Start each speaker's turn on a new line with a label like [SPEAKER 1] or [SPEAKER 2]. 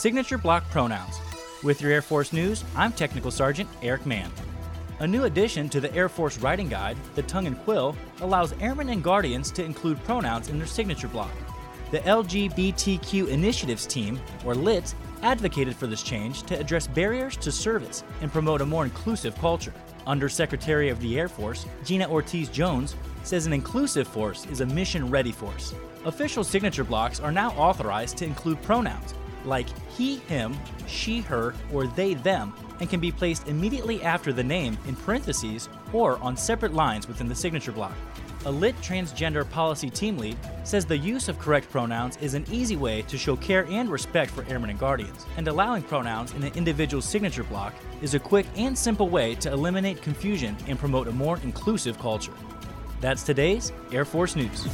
[SPEAKER 1] signature block pronouns. With your Air Force news, I'm Technical Sergeant Eric Mann. A new addition to the Air Force Writing Guide, the Tongue and Quill, allows airmen and guardians to include pronouns in their signature block. The LGBTQ Initiatives Team, or LIT, advocated for this change to address barriers to service and promote a more inclusive culture. Undersecretary of the Air Force, Gina Ortiz Jones, says an inclusive force is a mission ready force. Official signature blocks are now authorized to include pronouns like he, him, she, her, or they, them, and can be placed immediately after the name in parentheses or on separate lines within the signature block. A LIT transgender policy team lead says the use of correct pronouns is an easy way to show care and respect for airmen and guardians, and allowing pronouns in an individual's signature block is a quick and simple way to eliminate confusion and promote a more inclusive culture. That's today's Air Force News.